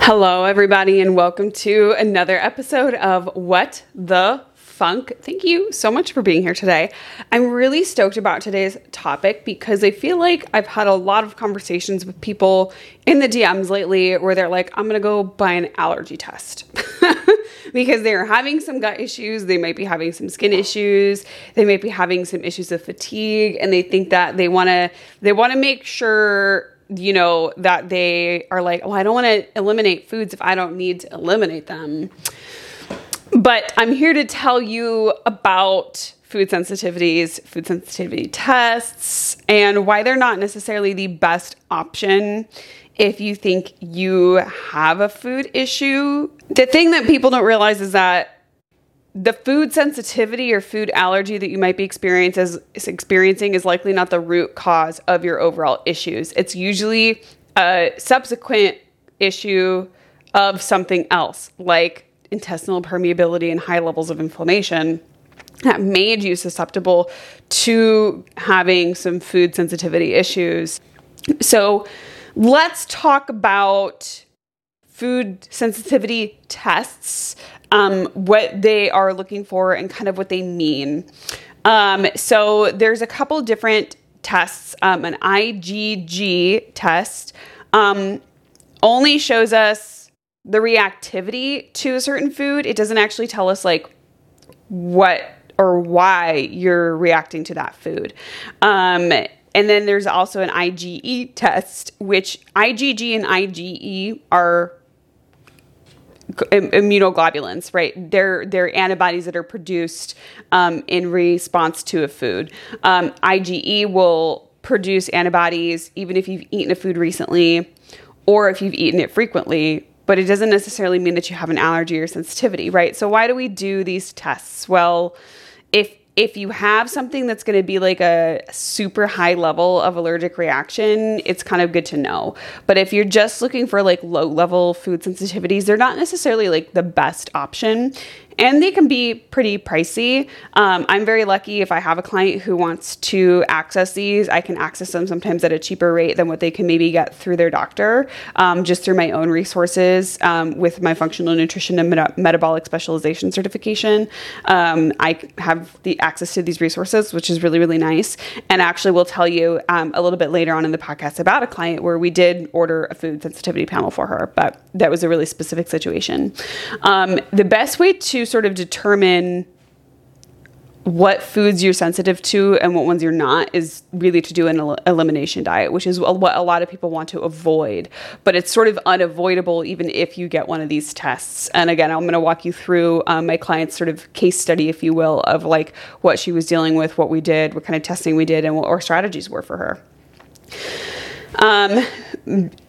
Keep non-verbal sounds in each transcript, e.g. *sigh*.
Hello, everybody, and welcome to another episode of What the Funk. Thank you so much for being here today. I'm really stoked about today's topic because I feel like I've had a lot of conversations with people in the DMs lately where they're like, I'm gonna go buy an allergy test. *laughs* because they're having some gut issues, they might be having some skin issues, they might be having some issues of fatigue, and they think that they wanna they wanna make sure you know, that they are like, oh, I don't want to eliminate foods if I don't need to eliminate them. But I'm here to tell you about food sensitivities, food sensitivity tests, and why they're not necessarily the best option if you think you have a food issue. The thing that people don't realize is that the food sensitivity or food allergy that you might be experiencing is likely not the root cause of your overall issues. It's usually a subsequent issue of something else, like intestinal permeability and high levels of inflammation that made you susceptible to having some food sensitivity issues. So, let's talk about food sensitivity tests um, what they are looking for and kind of what they mean. Um, so there's a couple different tests. Um, an IgG test um, only shows us the reactivity to a certain food. It doesn't actually tell us like what or why you're reacting to that food. Um, and then there's also an IgE test, which IgG and IgE are immunoglobulins, right? They're they're antibodies that are produced um, in response to a food. Um, IgE will produce antibodies even if you've eaten a food recently, or if you've eaten it frequently. But it doesn't necessarily mean that you have an allergy or sensitivity, right? So why do we do these tests? Well, if if you have something that's going to be like a super high level of allergic reaction, it's kind of good to know. But if you're just looking for like low level food sensitivities, they're not necessarily like the best option and they can be pretty pricey. Um, I'm very lucky if I have a client who wants to access these, I can access them sometimes at a cheaper rate than what they can maybe get through their doctor, um, just through my own resources um, with my functional nutrition and meta- metabolic specialization certification. Um, I have the access to these resources, which is really, really nice. And actually, we'll tell you um, a little bit later on in the podcast about a client where we did order a food sensitivity panel for her, but that was a really specific situation. Um, the best way to sort of determine what foods you're sensitive to and what ones you're not is really to do an el- elimination diet, which is what a lot of people want to avoid. But it's sort of unavoidable even if you get one of these tests. And again, I'm going to walk you through um, my client's sort of case study, if you will, of like what she was dealing with, what we did, what kind of testing we did, and what our strategies were for her. Um,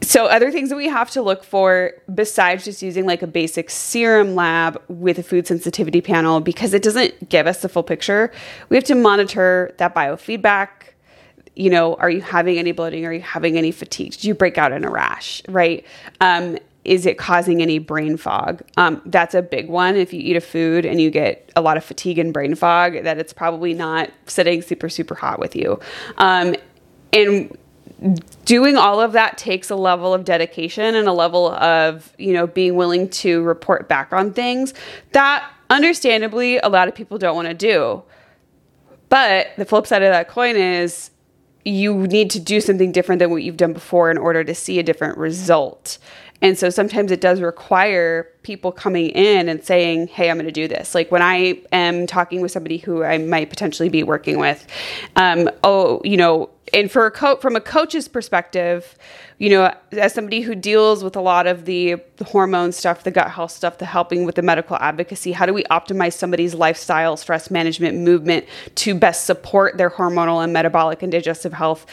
so other things that we have to look for besides just using like a basic serum lab with a food sensitivity panel because it doesn't give us the full picture we have to monitor that biofeedback. You know are you having any bloating? Are you having any fatigue? Do you break out in a rash? Right? Um, is it causing any brain fog? Um, that's a big one. If you eat a food and you get a lot of fatigue and brain fog that it's probably not sitting super super hot with you. Um, and doing all of that takes a level of dedication and a level of, you know, being willing to report back on things that understandably a lot of people don't want to do. But the flip side of that coin is you need to do something different than what you've done before in order to see a different result. And so sometimes it does require people coming in and saying, Hey, I'm going to do this. Like when I am talking with somebody who I might potentially be working with, um, oh, you know, and for a coach from a coach's perspective, you know, as somebody who deals with a lot of the, the hormone stuff, the gut health stuff, the helping with the medical advocacy, how do we optimize somebody's lifestyle, stress management, movement to best support their hormonal and metabolic and digestive health?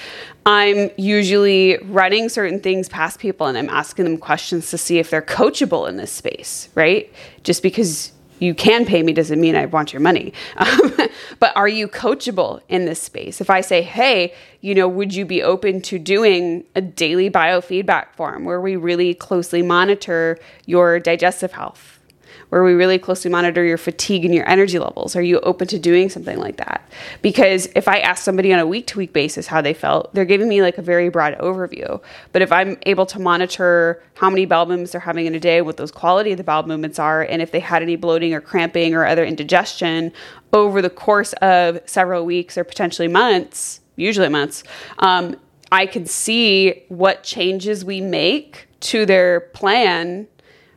I'm usually running certain things past people and I'm asking them questions to see if they're coachable in this space, right? Just because you can pay me doesn't mean I want your money. *laughs* Um, but are you coachable in this space? If I say, hey, you know, would you be open to doing a daily biofeedback form where we really closely monitor your digestive health? Where we really closely monitor your fatigue and your energy levels. Are you open to doing something like that? Because if I ask somebody on a week to week basis how they felt, they're giving me like a very broad overview. But if I'm able to monitor how many bowel movements they're having in a day, what those quality of the bowel movements are, and if they had any bloating or cramping or other indigestion over the course of several weeks or potentially months, usually months, um, I can see what changes we make to their plan,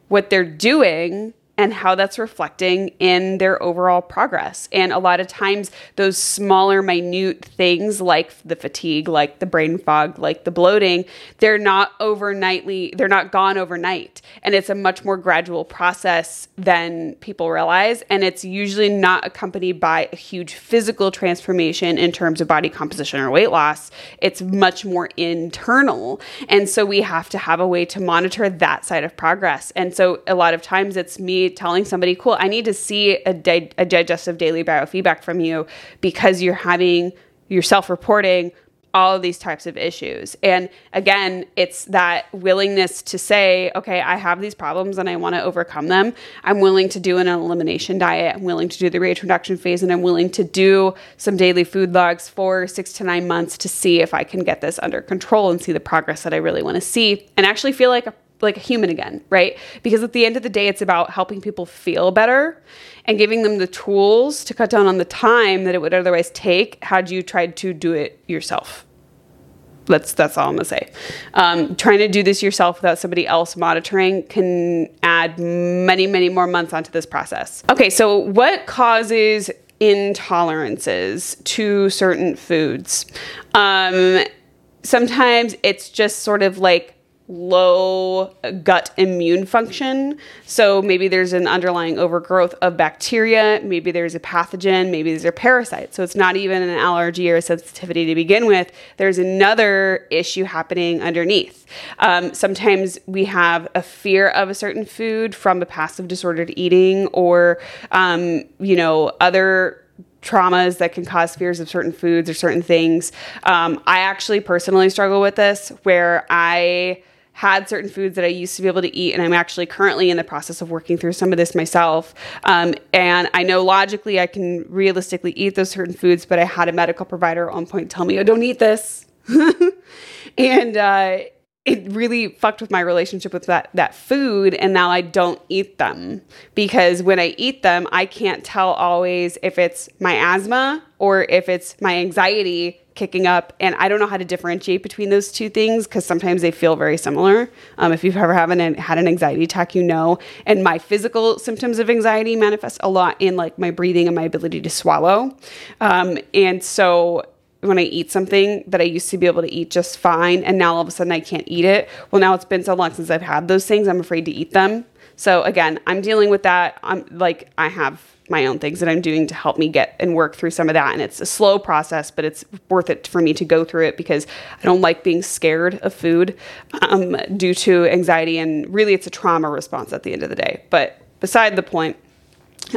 what they're doing and how that's reflecting in their overall progress. And a lot of times, those smaller, minute things like the fatigue, like the brain fog, like the bloating, they're not overnightly, they're not gone overnight. And it's a much more gradual process than people realize. And it's usually not accompanied by a huge physical transformation in terms of body composition or weight loss. It's much more internal. And so we have to have a way to monitor that side of progress. And so a lot of times, it's me telling somebody, cool, I need to see a, di- a digestive daily biofeedback from you because you're having, you're self reporting all of these types of issues. And again, it's that willingness to say, okay, I have these problems and I want to overcome them. I'm willing to do an elimination diet. I'm willing to do the reintroduction phase and I'm willing to do some daily food logs for six to nine months to see if I can get this under control and see the progress that I really want to see and actually feel like a like a human again, right? Because at the end of the day, it's about helping people feel better and giving them the tools to cut down on the time that it would otherwise take had you tried to do it yourself. That's that's all I'm gonna say. Um, trying to do this yourself without somebody else monitoring can add many, many more months onto this process. Okay, so what causes intolerances to certain foods? Um, sometimes it's just sort of like low gut immune function. So maybe there's an underlying overgrowth of bacteria, maybe there's a pathogen, maybe there's a parasite. So it's not even an allergy or a sensitivity to begin with. There's another issue happening underneath. Um, sometimes we have a fear of a certain food from a passive disordered eating or, um, you know, other traumas that can cause fears of certain foods or certain things. Um, I actually personally struggle with this where I had certain foods that I used to be able to eat, and I'm actually currently in the process of working through some of this myself. Um, and I know logically I can realistically eat those certain foods, but I had a medical provider one point tell me, "Oh, don't eat this," *laughs* and uh, it really fucked with my relationship with that that food and now I don't eat them because when I eat them I can't tell always if it's my asthma or if it's my anxiety kicking up and i don't know how to differentiate between those two things because sometimes they feel very similar um, if you've ever had an, had an anxiety attack you know and my physical symptoms of anxiety manifest a lot in like my breathing and my ability to swallow um, and so when I eat something that I used to be able to eat just fine, and now all of a sudden I can't eat it. Well, now it's been so long since I've had those things, I'm afraid to eat them. So again, I'm dealing with that. I'm like I have my own things that I'm doing to help me get and work through some of that. And it's a slow process, but it's worth it for me to go through it because I don't like being scared of food um, due to anxiety. And really, it's a trauma response at the end of the day. But beside the point,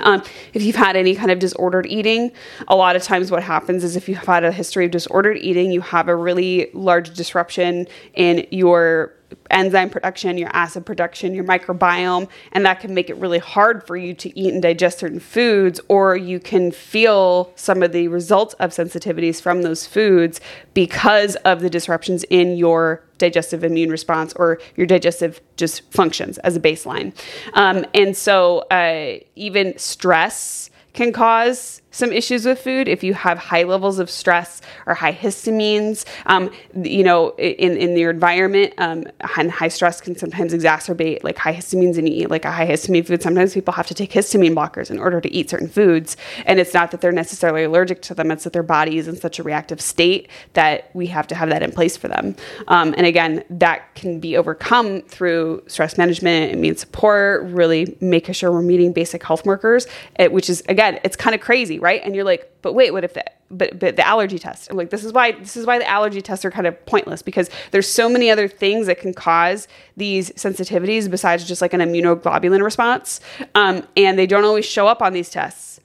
um, if you've had any kind of disordered eating, a lot of times what happens is if you've had a history of disordered eating, you have a really large disruption in your enzyme production, your acid production, your microbiome, and that can make it really hard for you to eat and digest certain foods, or you can feel some of the results of sensitivities from those foods because of the disruptions in your digestive immune response or your digestive just functions as a baseline. Um, and so, uh, even stress can cause some issues with food, if you have high levels of stress or high histamines, um, you know, in, in your environment, um, and high stress can sometimes exacerbate like high histamines and you eat like a high histamine food. Sometimes people have to take histamine blockers in order to eat certain foods. And it's not that they're necessarily allergic to them, it's that their body is in such a reactive state that we have to have that in place for them. Um, and again, that can be overcome through stress management, immune support, really making sure we're meeting basic health markers, which is, again, it's kind of crazy right? And you're like, but wait, what if that? But but the allergy test. I'm like, this is why this is why the allergy tests are kind of pointless because there's so many other things that can cause these sensitivities besides just like an immunoglobulin response, um, and they don't always show up on these tests.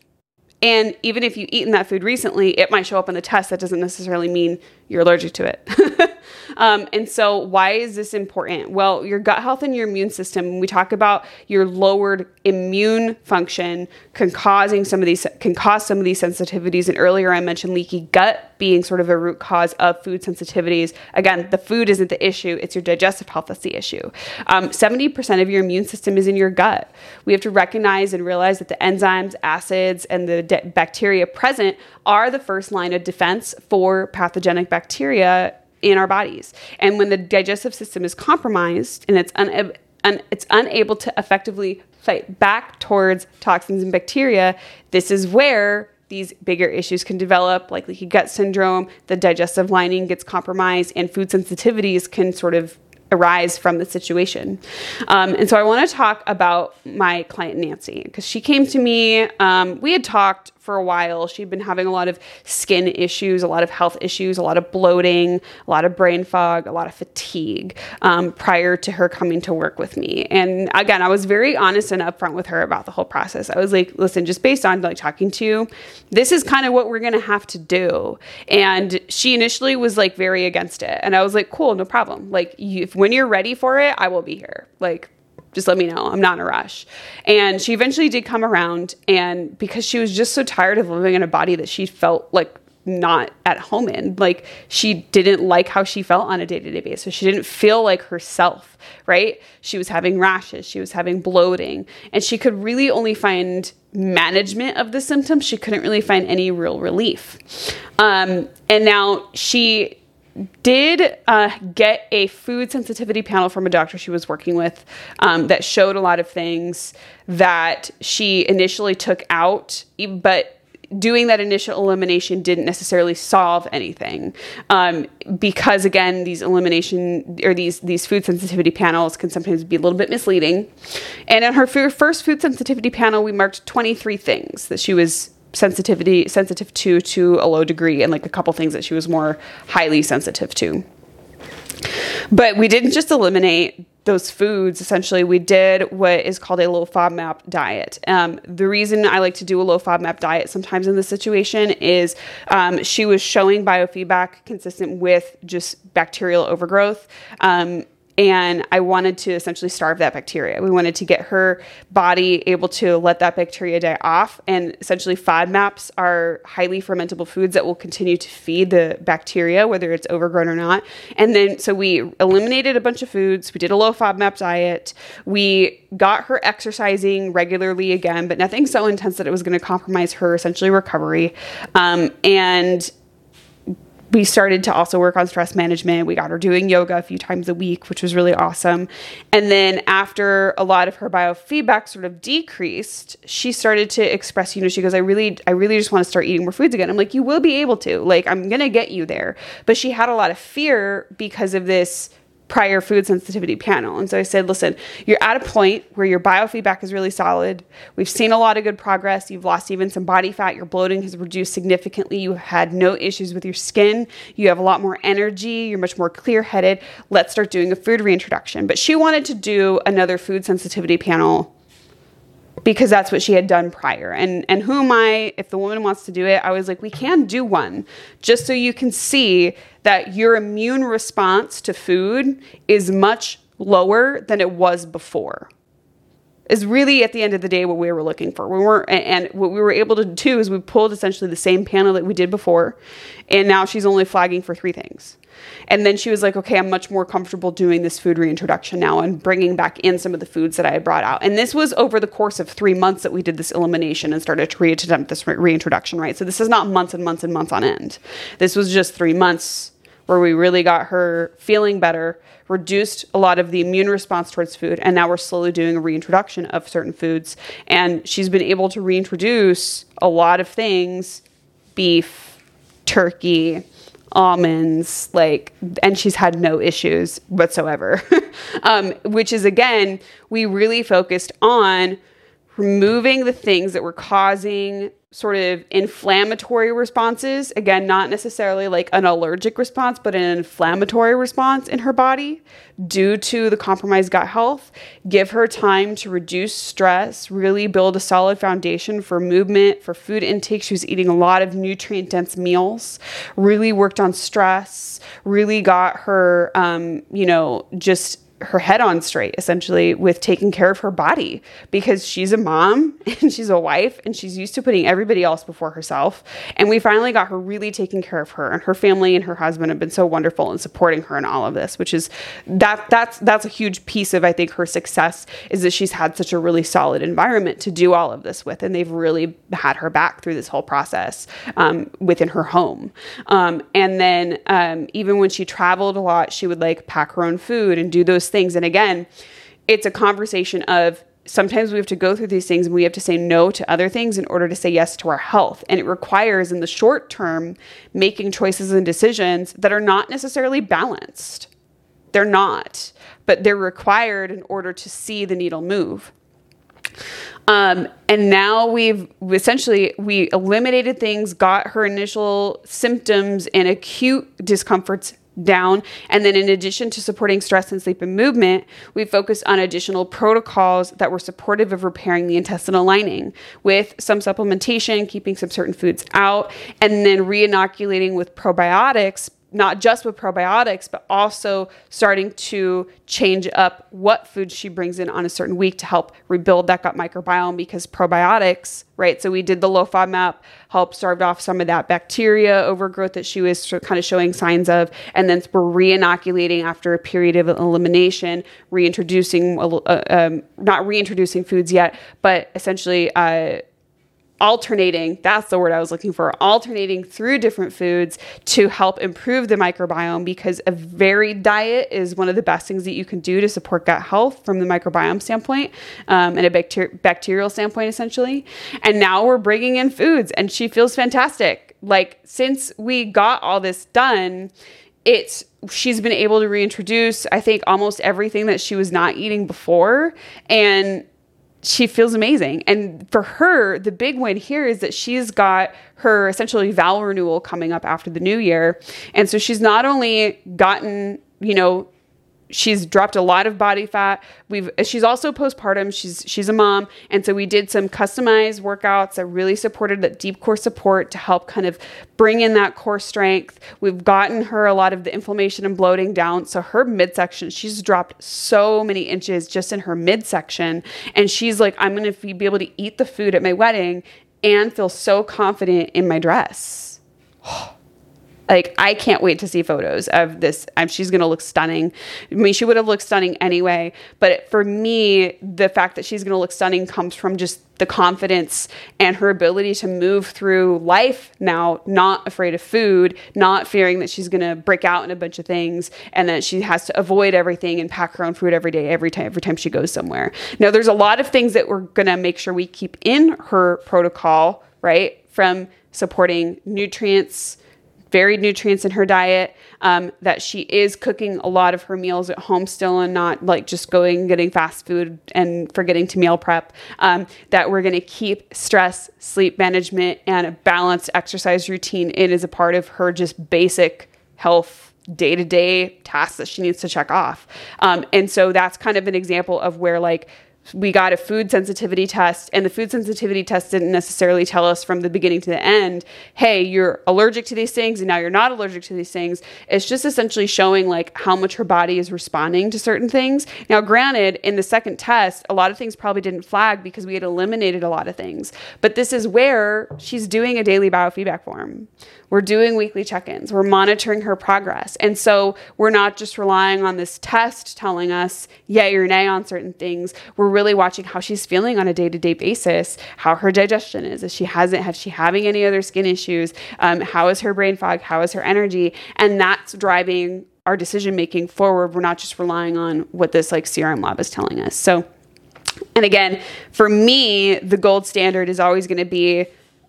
And even if you've eaten that food recently, it might show up in the test. That doesn't necessarily mean you're allergic to it. *laughs* um, and so, why is this important? Well, your gut health and your immune system, we talk about your lowered immune function can causing some of these can cause some of these sensitivities. And earlier I mentioned leaky gut being sort of a root cause of food sensitivities. Again, the food isn't the issue, it's your digestive health that's the issue. Um, 70% of your immune system is in your gut. We have to recognize and realize that the enzymes, acids, and the de- bacteria present are the first line of defense for pathogenic bacteria in our bodies. And when the digestive system is compromised and it's un- un- it's unable to effectively fight back towards toxins and bacteria, this is where these bigger issues can develop, like leaky gut syndrome, the digestive lining gets compromised, and food sensitivities can sort of arise from the situation. Um, and so I want to talk about my client Nancy because she came to me. Um, we had talked for a while. She'd been having a lot of skin issues, a lot of health issues, a lot of bloating, a lot of brain fog, a lot of fatigue um, prior to her coming to work with me. And again, I was very honest and upfront with her about the whole process. I was like, listen, just based on like talking to you, this is kind of what we're going to have to do. And she initially was like very against it. And I was like, cool, no problem. Like, you, if, when you're ready for it, I will be here. Like, just let me know. I'm not in a rush. And she eventually did come around. And because she was just so tired of living in a body that she felt like not at home in. Like she didn't like how she felt on a day to day basis. She didn't feel like herself, right? She was having rashes, she was having bloating, and she could really only find management of the symptoms. She couldn't really find any real relief. Um, and now she did uh, get a food sensitivity panel from a doctor she was working with um, that showed a lot of things that she initially took out, but doing that initial elimination didn't necessarily solve anything. Um, because again these elimination or these these food sensitivity panels can sometimes be a little bit misleading. And in her first food sensitivity panel we marked 23 things that she was sensitivity sensitive to to a low degree and like a couple things that she was more highly sensitive to. But we didn't just eliminate those foods essentially. We did what is called a low fodmap diet. Um, the reason i like to do a low fodmap diet sometimes in this situation is um, she was showing biofeedback consistent with just bacterial overgrowth. Um, and I wanted to essentially starve that bacteria. We wanted to get her body able to let that bacteria die off. And essentially, FODMAPs are highly fermentable foods that will continue to feed the bacteria, whether it's overgrown or not. And then, so we eliminated a bunch of foods. We did a low FODMAP diet. We got her exercising regularly again, but nothing so intense that it was going to compromise her essentially recovery. Um, and we started to also work on stress management. We got her doing yoga a few times a week, which was really awesome. And then after a lot of her biofeedback sort of decreased, she started to express, you know, she goes, I really, I really just want to start eating more foods again. I'm like, you will be able to. Like, I'm gonna get you there. But she had a lot of fear because of this prior food sensitivity panel. And so I said, listen, you're at a point where your biofeedback is really solid. We've seen a lot of good progress. You've lost even some body fat. Your bloating has reduced significantly. You had no issues with your skin. You have a lot more energy. You're much more clear headed. Let's start doing a food reintroduction. But she wanted to do another food sensitivity panel because that's what she had done prior. And and who am I if the woman wants to do it? I was like, we can do one just so you can see that your immune response to food is much lower than it was before. Is really at the end of the day what we were looking for. We weren't, and what we were able to do is we pulled essentially the same panel that we did before, and now she's only flagging for three things. And then she was like, okay, I'm much more comfortable doing this food reintroduction now and bringing back in some of the foods that I had brought out. And this was over the course of three months that we did this elimination and started to reattempt this re- reintroduction, right? So this is not months and months and months on end. This was just three months where we really got her feeling better, reduced a lot of the immune response towards food, and now we're slowly doing a reintroduction of certain foods. And she's been able to reintroduce a lot of things beef, turkey, almonds, like, and she's had no issues whatsoever. *laughs* um, which is, again, we really focused on removing the things that were causing sort of inflammatory responses. Again, not necessarily like an allergic response, but an inflammatory response in her body due to the compromised gut health. Give her time to reduce stress, really build a solid foundation for movement, for food intake. She was eating a lot of nutrient dense meals, really worked on stress, really got her, um, you know, just her head on straight essentially with taking care of her body because she's a mom *laughs* and she's a wife and she's used to putting everybody else before herself. And we finally got her really taking care of her. And her family and her husband have been so wonderful in supporting her in all of this which is that that's that's a huge piece of I think her success is that she's had such a really solid environment to do all of this with. And they've really had her back through this whole process um, within her home. Um, and then um, even when she traveled a lot she would like pack her own food and do those things. And again, it's a conversation of sometimes we have to go through these things and we have to say no to other things in order to say yes to our health. And it requires, in the short term, making choices and decisions that are not necessarily balanced. They're not, but they're required in order to see the needle move. Um, and now we've essentially we eliminated things, got her initial symptoms and acute discomforts down. And then, in addition to supporting stress and sleep and movement, we focused on additional protocols that were supportive of repairing the intestinal lining with some supplementation, keeping some certain foods out, and then re inoculating with probiotics not just with probiotics, but also starting to change up what food she brings in on a certain week to help rebuild that gut microbiome because probiotics, right? So we did the low FODMAP, help starve off some of that bacteria overgrowth that she was kind of showing signs of. And then we're re-inoculating after a period of elimination, reintroducing, uh, um, not reintroducing foods yet, but essentially, uh, alternating that's the word i was looking for alternating through different foods to help improve the microbiome because a varied diet is one of the best things that you can do to support gut health from the microbiome standpoint um, and a bacter- bacterial standpoint essentially. And now we're bringing in foods and she feels fantastic. Like since we got all this done it's she's been able to reintroduce i think almost everything that she was not eating before. And she feels amazing. And for her, the big win here is that she's got her essentially vow renewal coming up after the new year. And so she's not only gotten, you know, she's dropped a lot of body fat. We've she's also postpartum. She's she's a mom, and so we did some customized workouts that really supported that deep core support to help kind of bring in that core strength. We've gotten her a lot of the inflammation and bloating down. So her midsection, she's dropped so many inches just in her midsection, and she's like, I'm gonna be able to eat the food at my wedding and feel so confident in my dress. Like I can't wait to see photos of this. Um, she's going to look stunning. I mean, she would have looked stunning anyway, but for me, the fact that she's going to look stunning comes from just the confidence and her ability to move through life now, not afraid of food, not fearing that she's going to break out in a bunch of things, and that she has to avoid everything and pack her own food every day, every time, every time she goes somewhere. Now, there's a lot of things that we're going to make sure we keep in her protocol, right? From supporting nutrients varied nutrients in her diet, um, that she is cooking a lot of her meals at home still and not like just going and getting fast food and forgetting to meal prep, um, that we're going to keep stress, sleep management, and a balanced exercise routine in as a part of her just basic health day to day tasks that she needs to check off. Um, and so that's kind of an example of where like we got a food sensitivity test, and the food sensitivity test didn't necessarily tell us from the beginning to the end, hey, you're allergic to these things, and now you're not allergic to these things. It's just essentially showing like how much her body is responding to certain things. Now, granted, in the second test, a lot of things probably didn't flag because we had eliminated a lot of things. But this is where she's doing a daily biofeedback form. We're doing weekly check ins, we're monitoring her progress. And so we're not just relying on this test telling us yay or nay on certain things. We're really watching how she's feeling on a day to day basis, how her digestion is, if she hasn't, has she having any other skin issues, um, how is her brain fog, how is her energy, and that's driving our decision making forward. We're not just relying on what this like serum lab is telling us. So, and again, for me, the gold standard is always going to be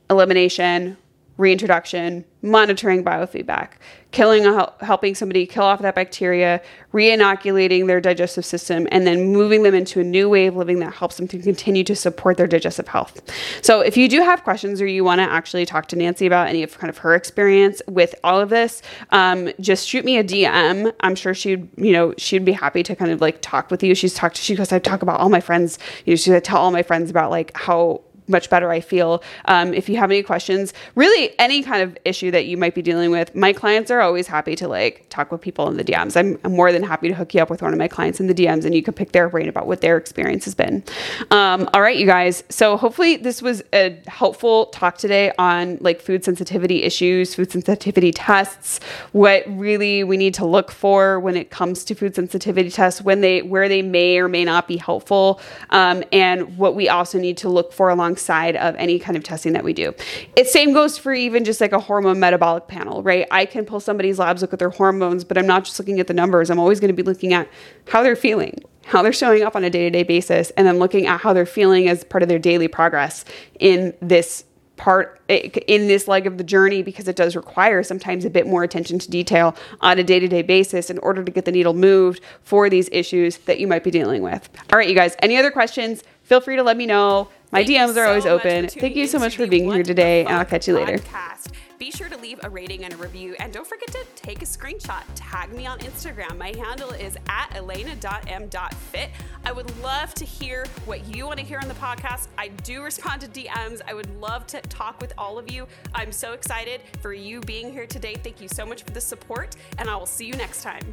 elimination, reintroduction, monitoring biofeedback, killing, helping somebody kill off that bacteria, re-inoculating their digestive system, and then moving them into a new way of living that helps them to continue to support their digestive health. So, if you do have questions or you want to actually talk to Nancy about any of kind of her experience with all of this, um, just shoot me a DM. I'm sure she'd, you know, she'd be happy to kind of like talk with you. She's talked. She goes, I talk about all my friends. You know, she tell all my friends about like how much better I feel. Um, if you have any questions, really any kind of issue that you might be dealing with, my clients are always happy to like talk with people in the DMs. I'm, I'm more than happy to hook you up with one of my clients in the DMs and you can pick their brain about what their experience has been. Um, all right, you guys. So hopefully this was a helpful talk today on like food sensitivity issues, food sensitivity tests, what really we need to look for when it comes to food sensitivity tests, when they, where they may or may not be helpful, um, and what we also need to look for along alongside of any kind of testing that we do. It same goes for even just like a hormone metabolic panel, right? I can pull somebody's labs, look at their hormones, but I'm not just looking at the numbers. I'm always going to be looking at how they're feeling, how they're showing up on a day-to-day basis, and then looking at how they're feeling as part of their daily progress in this part in this leg of the journey because it does require sometimes a bit more attention to detail on a day-to-day basis in order to get the needle moved for these issues that you might be dealing with. All right, you guys, any other questions? Feel free to let me know. My Thank DMs are always open. Thank you so much for being here today, and I'll catch you later. Podcast. Be sure to leave a rating and a review, and don't forget to take a screenshot. Tag me on Instagram. My handle is at elena.m.fit. I would love to hear what you want to hear on the podcast. I do respond to DMs. I would love to talk with all of you. I'm so excited for you being here today. Thank you so much for the support, and I will see you next time.